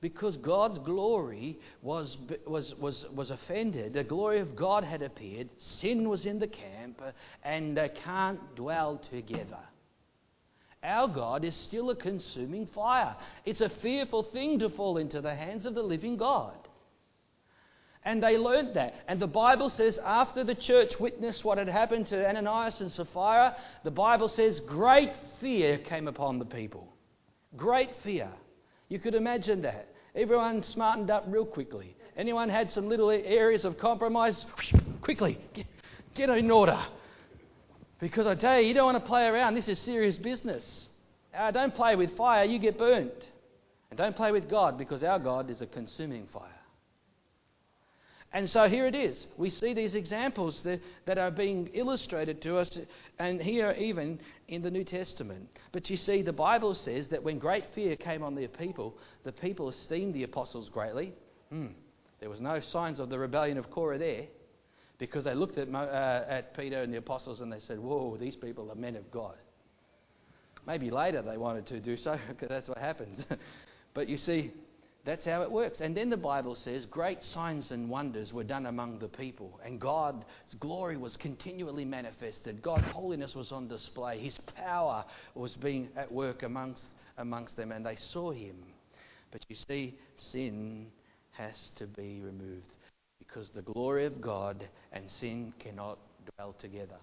Because God's glory was, was, was, was offended. The glory of God had appeared. Sin was in the camp, and they can't dwell together. Our God is still a consuming fire. It's a fearful thing to fall into the hands of the living God. And they learned that. And the Bible says, after the church witnessed what had happened to Ananias and Sapphira, the Bible says, great fear came upon the people. Great fear. You could imagine that. Everyone smartened up real quickly. Anyone had some little areas of compromise? (sniffs) Quickly, get, get in order. Because I tell you, you don't want to play around. This is serious business. Uh, don't play with fire, you get burnt. And don't play with God because our God is a consuming fire. And so here it is. We see these examples that, that are being illustrated to us, and here even in the New Testament. But you see, the Bible says that when great fear came on the people, the people esteemed the apostles greatly. Hmm. There was no signs of the rebellion of Korah there, because they looked at, uh, at Peter and the apostles and they said, Whoa, these people are men of God. Maybe later they wanted to do so, (laughs) because that's what happens. (laughs) but you see, that's how it works. And then the Bible says great signs and wonders were done among the people, and God's glory was continually manifested. God's holiness was on display. His power was being at work amongst, amongst them, and they saw him. But you see, sin has to be removed because the glory of God and sin cannot dwell together.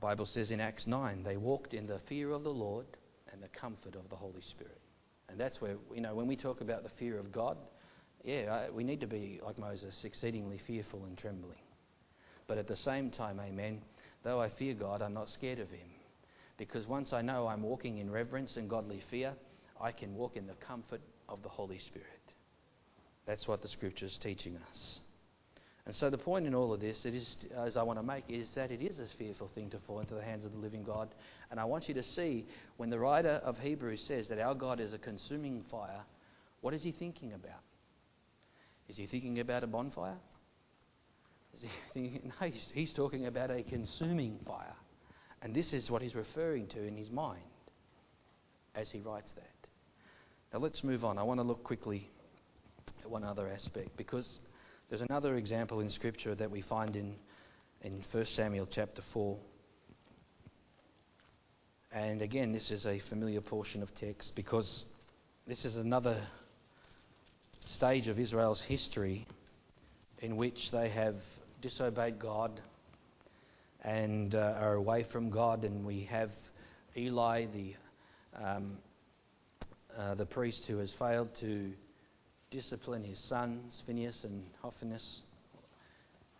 Bible says in Acts 9, they walked in the fear of the Lord and the comfort of the Holy Spirit. And that's where, you know, when we talk about the fear of God, yeah, we need to be, like Moses, exceedingly fearful and trembling. But at the same time, amen, though I fear God, I'm not scared of Him. Because once I know I'm walking in reverence and godly fear, I can walk in the comfort of the Holy Spirit. That's what the Scripture is teaching us. And so the point in all of this, as I want to make, is that it is a fearful thing to fall into the hands of the living God. And I want you to see when the writer of Hebrews says that our God is a consuming fire, what is he thinking about? Is he thinking about a bonfire? Is he (laughs) thinking, no, he's, he's talking about a consuming fire. And this is what he's referring to in his mind as he writes that. Now let's move on. I want to look quickly at one other aspect because there's another example in Scripture that we find in, in 1 Samuel chapter 4. And again, this is a familiar portion of text because this is another stage of Israel's history in which they have disobeyed God and uh, are away from God. And we have Eli, the, um, uh, the priest who has failed to discipline his sons, Phineas and Hophnius.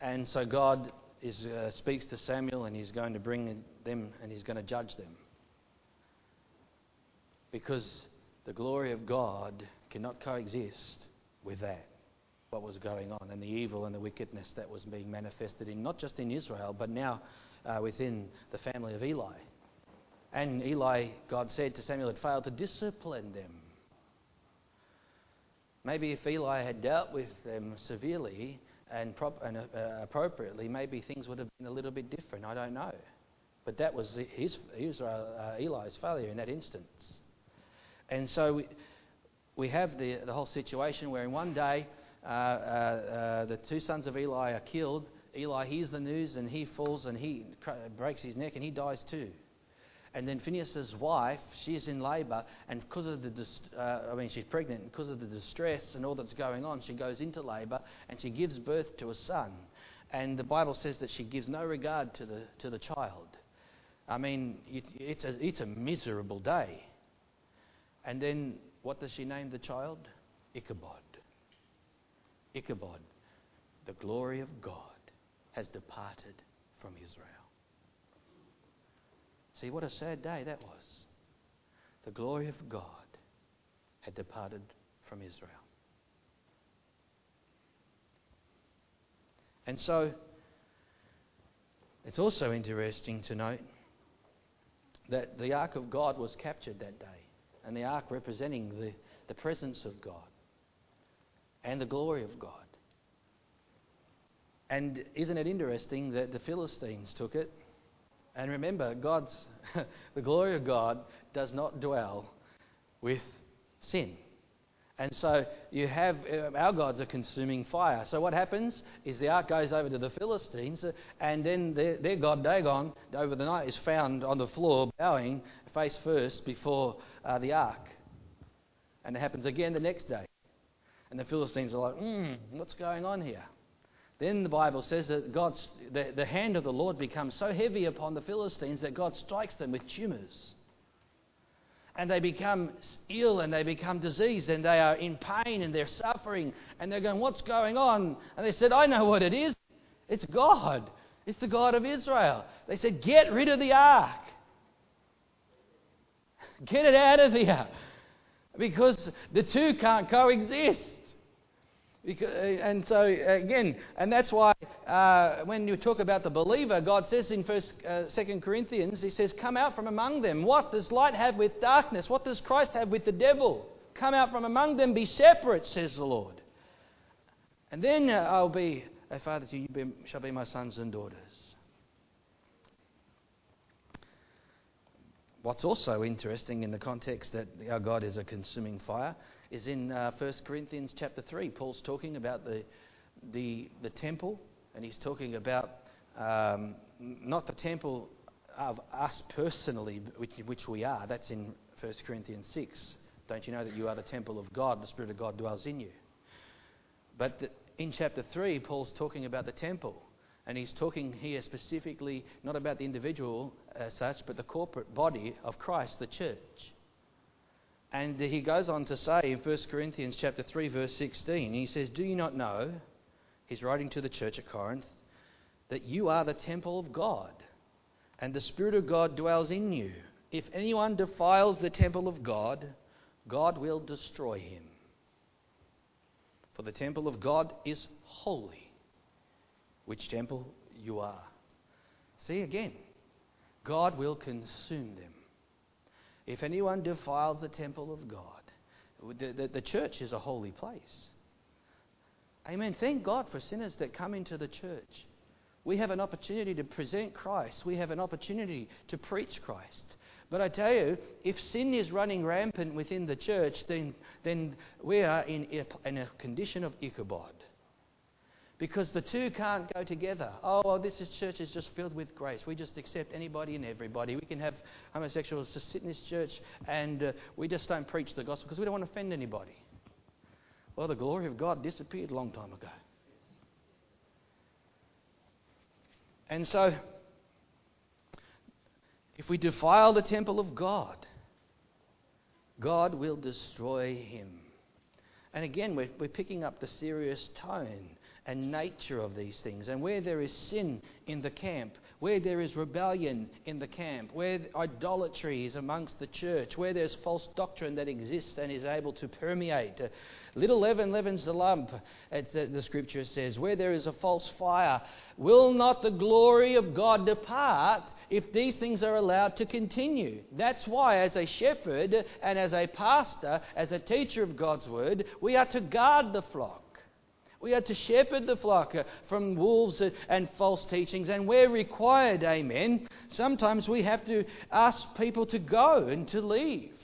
And so God is, uh, speaks to Samuel and he's going to bring them and he's going to judge them. Because the glory of God cannot coexist with that, what was going on, and the evil and the wickedness that was being manifested in not just in Israel, but now uh, within the family of Eli. And Eli, God said to Samuel, had failed to discipline them Maybe if Eli had dealt with them severely and, prop- and uh, appropriately, maybe things would have been a little bit different. I don't know. But that was his, his uh, Eli's failure in that instance. And so we, we have the, the whole situation where in one day uh, uh, uh the two sons of Eli are killed. Eli hears the news and he falls and he breaks his neck and he dies too. And then Phineas's wife, she's in labour, and because of the, uh, I mean, she's pregnant, because of the distress and all that's going on, she goes into labour and she gives birth to a son. And the Bible says that she gives no regard to the, to the child. I mean, it, it's, a, it's a miserable day. And then what does she name the child? Ichabod. Ichabod. The glory of God has departed from Israel. See, what a sad day that was. The glory of God had departed from Israel. And so, it's also interesting to note that the ark of God was captured that day, and the ark representing the, the presence of God and the glory of God. And isn't it interesting that the Philistines took it and remember, God's (laughs) the glory of God does not dwell with sin. And so you have uh, our God's are consuming fire. So what happens is the ark goes over to the Philistines, uh, and then their, their God Dagon over the night is found on the floor bowing face first before uh, the ark. And it happens again the next day. And the Philistines are like, hmm, what's going on here? Then the Bible says that God's, the, the hand of the Lord becomes so heavy upon the Philistines that God strikes them with tumors. And they become ill and they become diseased and they are in pain and they're suffering and they're going, What's going on? And they said, I know what it is. It's God. It's the God of Israel. They said, Get rid of the ark. Get it out of here. Because the two can't coexist. Because, and so again, and that's why uh, when you talk about the believer, God says in First, uh, Second Corinthians, He says, "Come out from among them." What does light have with darkness? What does Christ have with the devil? Come out from among them, be separate, says the Lord. And then uh, I'll be a father to you, you be, shall be my sons and daughters. What's also interesting in the context that our God is a consuming fire is in uh, 1 Corinthians chapter 3. Paul's talking about the, the, the temple, and he's talking about um, not the temple of us personally, which, which we are. That's in 1 Corinthians 6. Don't you know that you are the temple of God? The Spirit of God dwells in you. But the, in chapter 3, Paul's talking about the temple. And he's talking here specifically not about the individual as such, but the corporate body of Christ, the church. And he goes on to say in 1 Corinthians chapter 3 verse 16, he says, "Do you not know?" He's writing to the church at Corinth that you are the temple of God, and the spirit of God dwells in you. If anyone defiles the temple of God, God will destroy him. For the temple of God is holy which temple you are. See again, God will consume them. If anyone defiles the temple of God, the, the, the, church is a holy place. Amen. Thank God for sinners that come into the church. We have an opportunity to present Christ, we have an opportunity to preach Christ. But I tell you, if sin is running rampant within the church, then, then we are in a, in a condition of Ichabod because the two can't go together. Oh, well, this is church is just filled with grace. We just accept anybody and everybody. We can have homosexuals just sit in this church and uh, we just don't preach the gospel because we don't want to offend anybody. Well, the glory of God disappeared a long time ago. And so, if we defile the temple of God, God will destroy him. And again, we're, we're picking up the serious tone and nature of these things. And where there is sin in the camp, where there is rebellion in the camp, where idolatry is amongst the church, where there's false doctrine that exists and is able to permeate. Uh, little leaven leavens the lump, as the, the scripture says. Where there is a false fire, will not the glory of God depart if these things are allowed to continue? That's why, as a shepherd and as a pastor, as a teacher of God's word, we are to guard the flock. We are to shepherd the flock uh, from wolves and false teachings, and we're required, amen. Sometimes we have to ask people to go and to leave.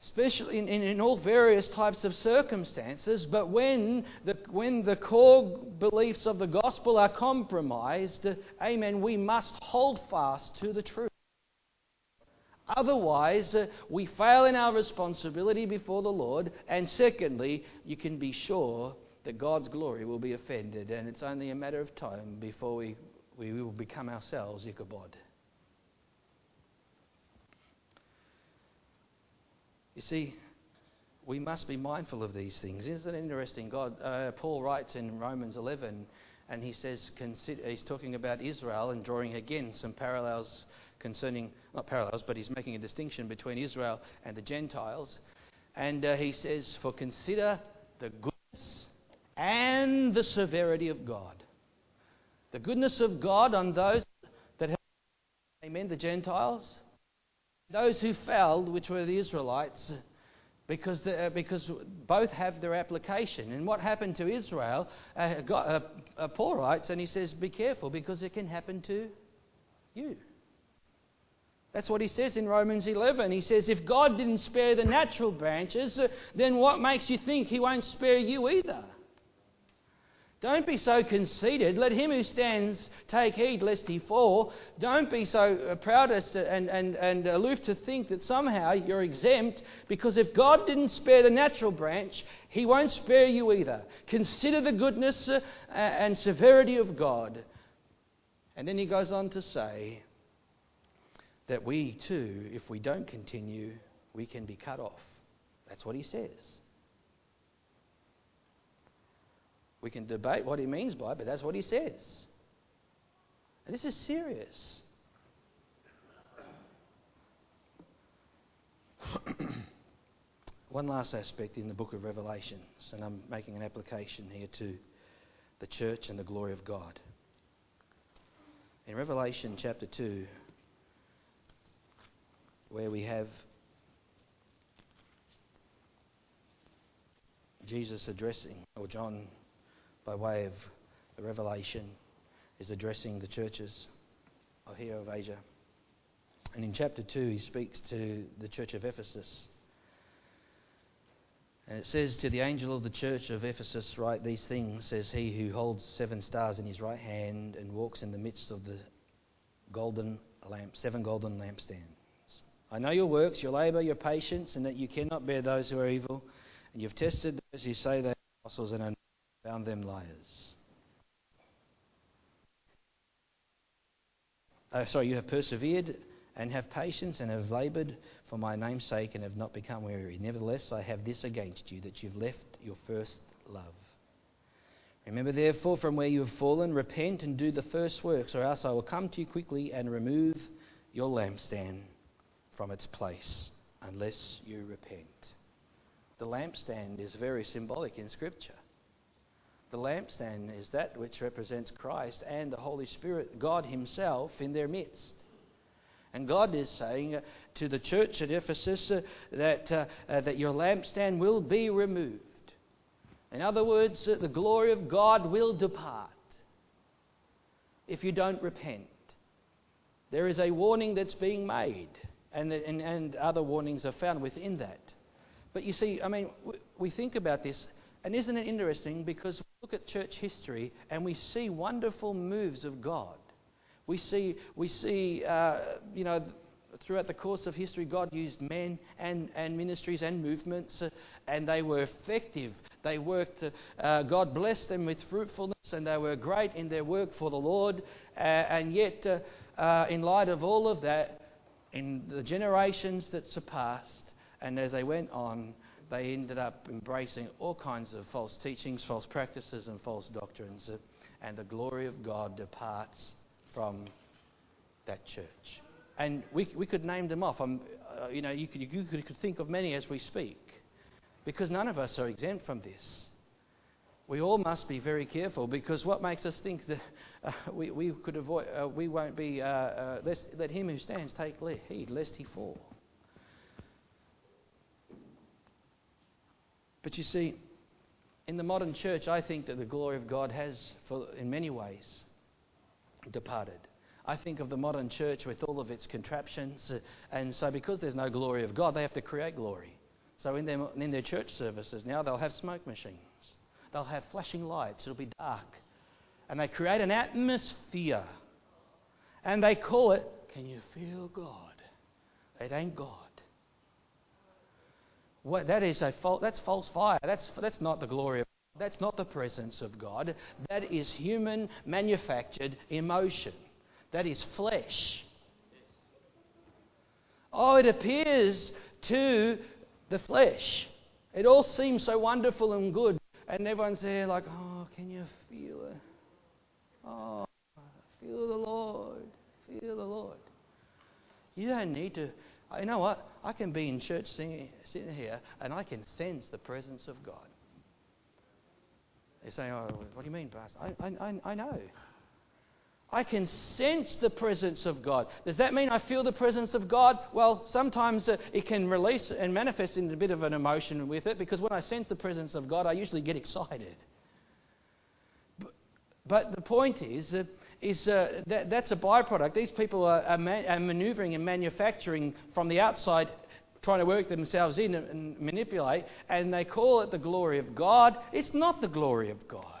Especially in, in, in all various types of circumstances, but when the, when the core beliefs of the gospel are compromised, uh, amen, we must hold fast to the truth. Otherwise, uh, we fail in our responsibility before the Lord. And secondly, you can be sure that God's glory will be offended. And it's only a matter of time before we, we will become ourselves Ichabod. You see, we must be mindful of these things. Isn't it interesting? God, uh, Paul writes in Romans 11, and he says, consider, he's talking about Israel and drawing again some parallels concerning, not parallels, but he's making a distinction between Israel and the Gentiles. And uh, he says, For consider the goodness and the severity of God. The goodness of God on those that have, amen, the Gentiles. Those who fell, which were the Israelites, because, the, uh, because both have their application. And what happened to Israel, uh, God, uh, uh, Paul writes, and he says, Be careful because it can happen to you. That's what he says in Romans 11. He says, If God didn't spare the natural branches, uh, then what makes you think he won't spare you either? Don't be so conceited. Let him who stands take heed lest he fall. Don't be so uh, proud and, and, and aloof to think that somehow you're exempt, because if God didn't spare the natural branch, he won't spare you either. Consider the goodness uh, and severity of God. And then he goes on to say, that we too, if we don't continue, we can be cut off. That's what he says. We can debate what he means by it, but that's what he says. And this is serious. (coughs) One last aspect in the book of Revelations, and I'm making an application here to the church and the glory of God. In Revelation chapter 2, where we have Jesus addressing, or John, by way of the revelation, is addressing the churches of here of Asia. And in chapter 2, he speaks to the church of Ephesus. And it says, To the angel of the church of Ephesus, write these things, says he who holds seven stars in his right hand and walks in the midst of the golden lamp, seven golden lampstands. I know your works, your labour, your patience, and that you cannot bear those who are evil. And you've tested those who say they are apostles and found them liars. Uh, sorry, you have persevered and have patience and have laboured for my name's sake and have not become weary. Nevertheless, I have this against you, that you've left your first love. Remember, therefore, from where you have fallen, repent and do the first works, or else I will come to you quickly and remove your lampstand from its place, unless you repent. The lampstand is very symbolic in Scripture. The lampstand is that which represents Christ and the Holy Spirit, God Himself, in their midst. And God is saying to the church at Ephesus uh, that, uh, uh, that your lampstand will be removed. In other words, the glory of God will depart if you don't repent. There is a warning that's being made, and, and, and other warnings are found within that. But you see, I mean, we think about this, and isn't it interesting? Because we look at church history and we see wonderful moves of God. We see, we see uh, you know, throughout the course of history, God used men and, and ministries and movements, uh, and they were effective. They worked, uh, God blessed them with fruitfulness, and they were great in their work for the Lord. Uh, and yet, uh, uh, in light of all of that, in the generations that surpassed, and as they went on, they ended up embracing all kinds of false teachings, false practices, and false doctrines. And the glory of God departs from that church. And we, we could name them off. Uh, you know, you could, you could think of many as we speak, because none of us are exempt from this. We all must be very careful because what makes us think that uh, we, we could avoid, uh, we won't be, uh, uh let him who stands take heed lest he fall. But you see, in the modern church, I think that the glory of God has, for, in many ways, departed. I think of the modern church with all of its contraptions, uh, and so because there's no glory of God, they have to create glory. So in their, in their church services now, they'll have smoke machines, they'll have flashing lights, it'll be dark, and they create an atmosphere, and they call it, Can you feel God? It ain't God. What, that is a fal- that's false fire. That's, that's not the glory of God. That's not the presence of God. That is human manufactured emotion. That is flesh. Oh, it appears to the flesh. It all seems so wonderful and good. And everyone's there like, oh, can you feel it? Oh, feel the Lord. Feel the Lord. You don't need to. Uh, you know what? I can be in church singing, sitting here and I can sense the presence of God. They say, oh, what do you mean, Pastor? I, I, I know. I can sense the presence of God. Does that mean I feel the presence of God? Well, sometimes uh, it can release and manifest in a bit of an emotion with it because when I sense the presence of God, I usually get excited. But, the point is, uh, is uh, that that's a byproduct. These people are maneuvering and manufacturing from the outside trying to work themselves in and manipulate, and they call it the glory of God. It's not the glory of God.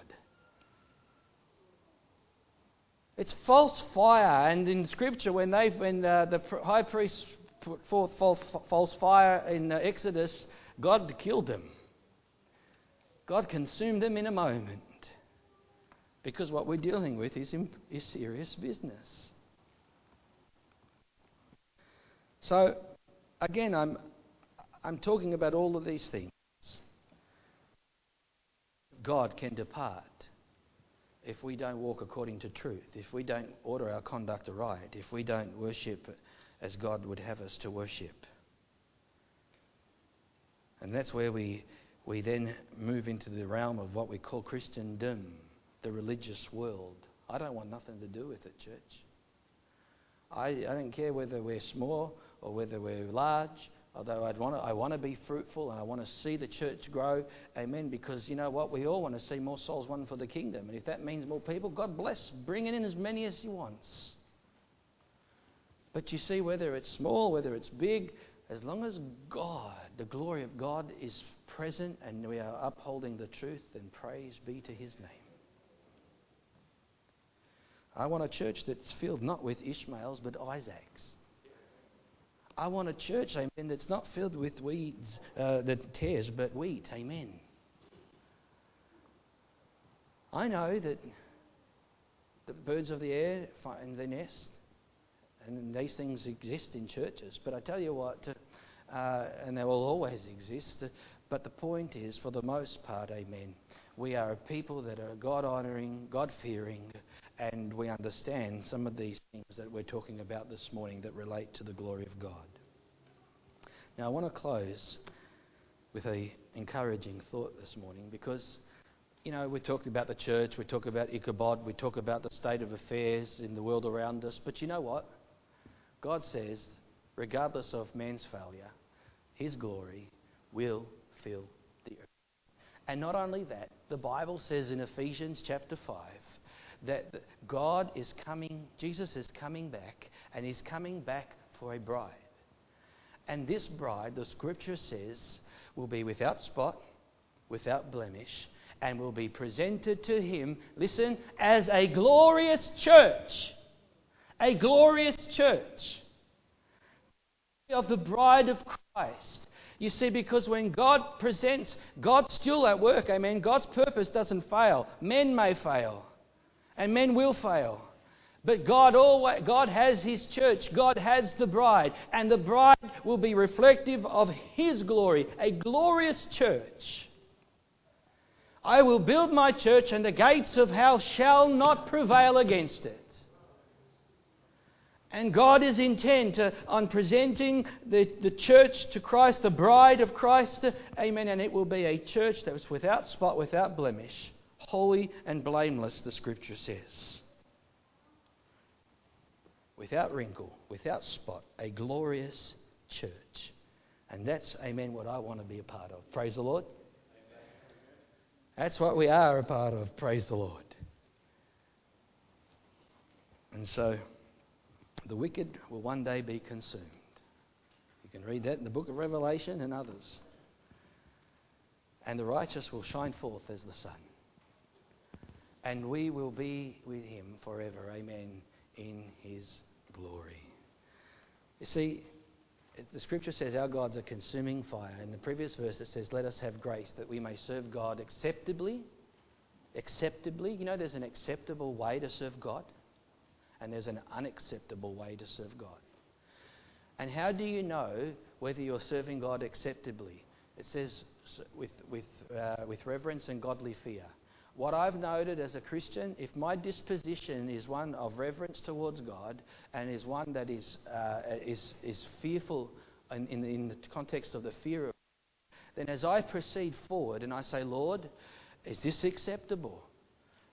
It's false fire, and in Scripture, when they, when uh, the high priest put forth false, false fire in uh, Exodus, God killed them. God consumed them in a moment, because what we're dealing with is, is serious business. So, again, I'm, I'm talking about all of these things. God can depart if we don't walk according to truth, if we don't order our conduct aright, if we don't worship as God would have us to worship. And that's where we, we then move into the realm of what we call Christendom, the religious world. I don't want nothing to do with it, church. I, I don't care whether we're small or whether we're large, although I'd want to, I want to be fruitful and I want to see the church grow. Amen. Because you know what? We all want to see more souls won for the kingdom. And if that means more people, God bless. Bring in as many as He wants. But you see, whether it's small, whether it's big, as long as God, the glory of God, is present and we are upholding the truth, then praise be to His name. I want a church that's filled not with Ishmaels but Isaacs. I want a church, amen, that's not filled with weeds, uh, that tares, but wheat, amen. I know that the birds of the air find their nest, and these things exist in churches. But I tell you what, uh, and they will always exist. But the point is, for the most part, amen, we are a people that are God honouring, God fearing, and we understand some of these things that we're talking about this morning that relate to the glory of God. Now, I want to close with an encouraging thought this morning because, you know, we talked about the church, we talk about Ichabod, we talk about the state of affairs in the world around us, but you know what? God says, regardless of man's failure, His glory will fill the earth. And not only that, the Bible says in Ephesians chapter 5 that God is coming, Jesus is coming back, and He's coming back for a bride. And this bride, the scripture says, will be without spot, without blemish, and will be presented to Him, listen, as a glorious church a glorious church of the bride of Christ. You see, because when God presents, God's still at work, amen. God's purpose doesn't fail. Men may fail, and men will fail. But God always, God has His church, God has the bride, and the bride will be reflective of His glory, a glorious church. I will build my church, and the gates of hell shall not prevail against it. And God is intent on presenting the, the church to Christ, the bride of Christ. Amen. And it will be a church that was without spot, without blemish, holy and blameless, the scripture says. Without wrinkle, without spot, a glorious church. And that's, amen, what I want to be a part of. Praise the Lord. That's what we are a part of. Praise the Lord. And so. The wicked will one day be consumed. You can read that in the book of Revelation and others. And the righteous will shine forth as the sun. And we will be with him forever. Amen. In his glory. You see, the scripture says our God's a consuming fire. In the previous verse, it says, Let us have grace that we may serve God acceptably. Acceptably. You know, there's an acceptable way to serve God and there's an unacceptable way to serve God. And how do you know whether you're serving God acceptably? It says with, with, uh, with reverence and godly fear. What I've noted as a Christian, if my disposition is one of reverence towards God and is one that is, uh, is, is fearful in, in, in the context of the fear of God, then as I proceed forward and I say, Lord, is this acceptable?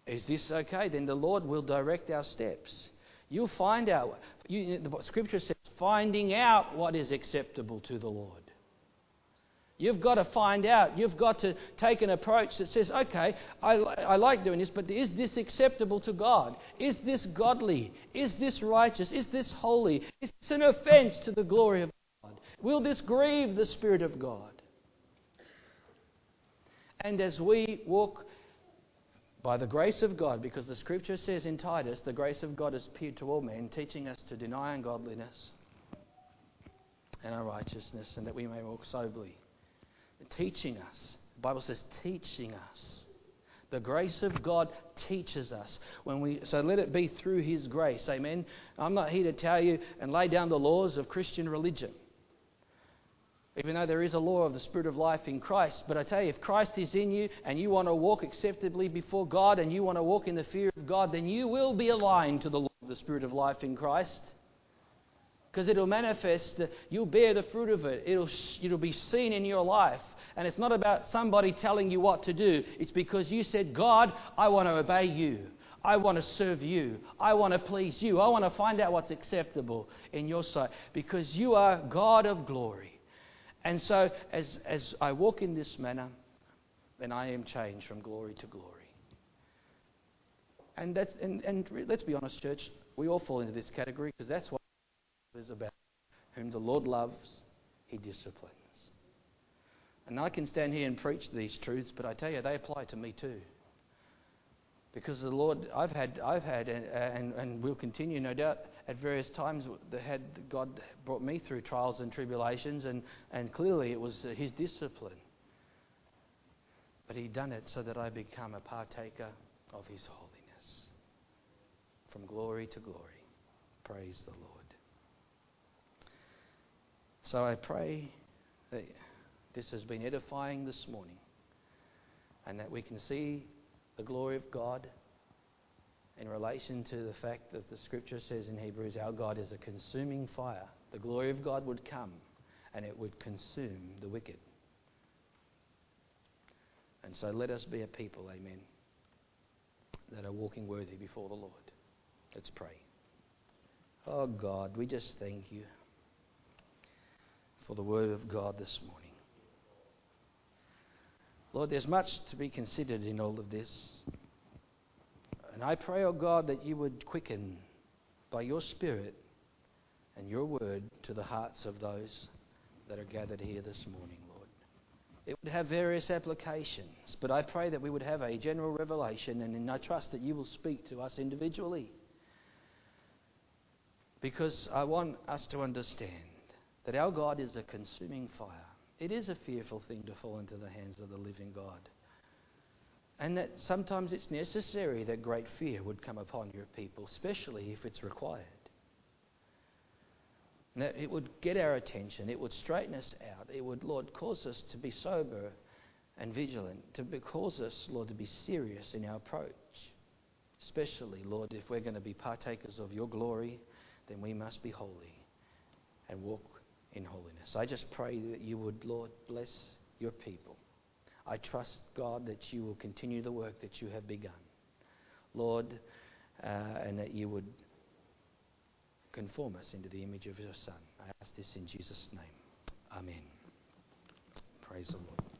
Is this okay? Then the Lord will direct our steps. You'll find out. You, the scripture says, finding out what is acceptable to the Lord. You've got to find out. You've got to take an approach that says, okay, I, I like doing this, but is this acceptable to God? Is this godly? Is this righteous? Is this holy? Is this an offense to the glory of God? Will this grieve the Spirit of God? And as we walk by the grace of God, because the scripture says in Titus, the grace of God has appeared to all men, teaching us to deny ungodliness and unrighteousness, and that we may walk soberly. Teaching us. The Bible says, teaching us. The grace of God teaches us. When we, so let it be through His grace. Amen. I'm not here to tell you and lay down the laws of Christian religion even though there is a law of the Spirit of life in Christ. But I tell you, if Christ is in you and you want to walk acceptably before God and you want to walk in the fear of God, then you will be aligned to the law of the Spirit of life in Christ. Because it'll manifest, you'll bear the fruit of it. It'll, it'll be seen in your life. And it's not about somebody telling you what to do, it's because you said, God, I want to obey you. I want to serve you. I want to please you. I want to find out what's acceptable in your sight because you are God of glory. And so, as, as I walk in this manner, then I am changed from glory to glory. And, that's, and, and let's be honest, church, we all fall into this category because that's what is about. Whom the Lord loves, he disciplines. And I can stand here and preach these truths, but I tell you, they apply to me too. Because the Lord, I've had, I've had, and, and, and will continue, no doubt, at various times, had God brought me through trials and tribulations, and, and clearly it was uh, His discipline. But He done it so that I become a partaker of His holiness. From glory to glory. Praise the Lord. So I pray that this has been edifying this morning and that we can see the glory of God in relation to the fact that the scripture says in Hebrews, our God is a consuming fire. The glory of God would come and it would consume the wicked. And so let us be a people, amen, that are walking worthy before the Lord. Let's pray. Oh God, we just thank you for the word of God this morning. Lord, there's much to be considered in all of this. And I pray, oh God, that you would quicken by your Spirit and your word to the hearts of those that are gathered here this morning, Lord. It would have various applications, but I pray that we would have a general revelation, and I trust that you will speak to us individually. Because I want us to understand that our God is a consuming fire. It is a fearful thing to fall into the hands of the living God. And that sometimes it's necessary that great fear would come upon your people, especially if it's required. And that it would get our attention, it would straighten us out, it would, Lord, cause us to be sober and vigilant, to cause us, Lord, to be serious in our approach. Especially, Lord, if we're going to be partakers of your glory, then we must be holy and walk in holiness. I just pray that you would, Lord, bless your people. I trust, God, that you will continue the work that you have begun. Lord, uh, and that you would conform us into the image of your Son. I ask this in Jesus' name. Amen. Praise the Lord.